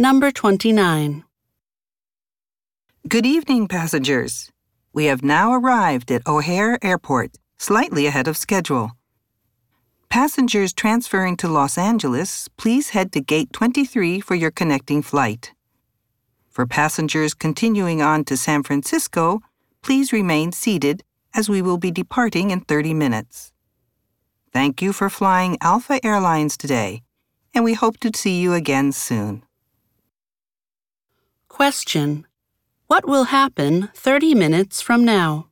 Number 29. Good evening, passengers. We have now arrived at O'Hare Airport, slightly ahead of schedule. Passengers transferring to Los Angeles, please head to Gate 23 for your connecting flight. For passengers continuing on to San Francisco, please remain seated as we will be departing in 30 minutes. Thank you for flying Alpha Airlines today, and we hope to see you again soon. Question. What will happen 30 minutes from now?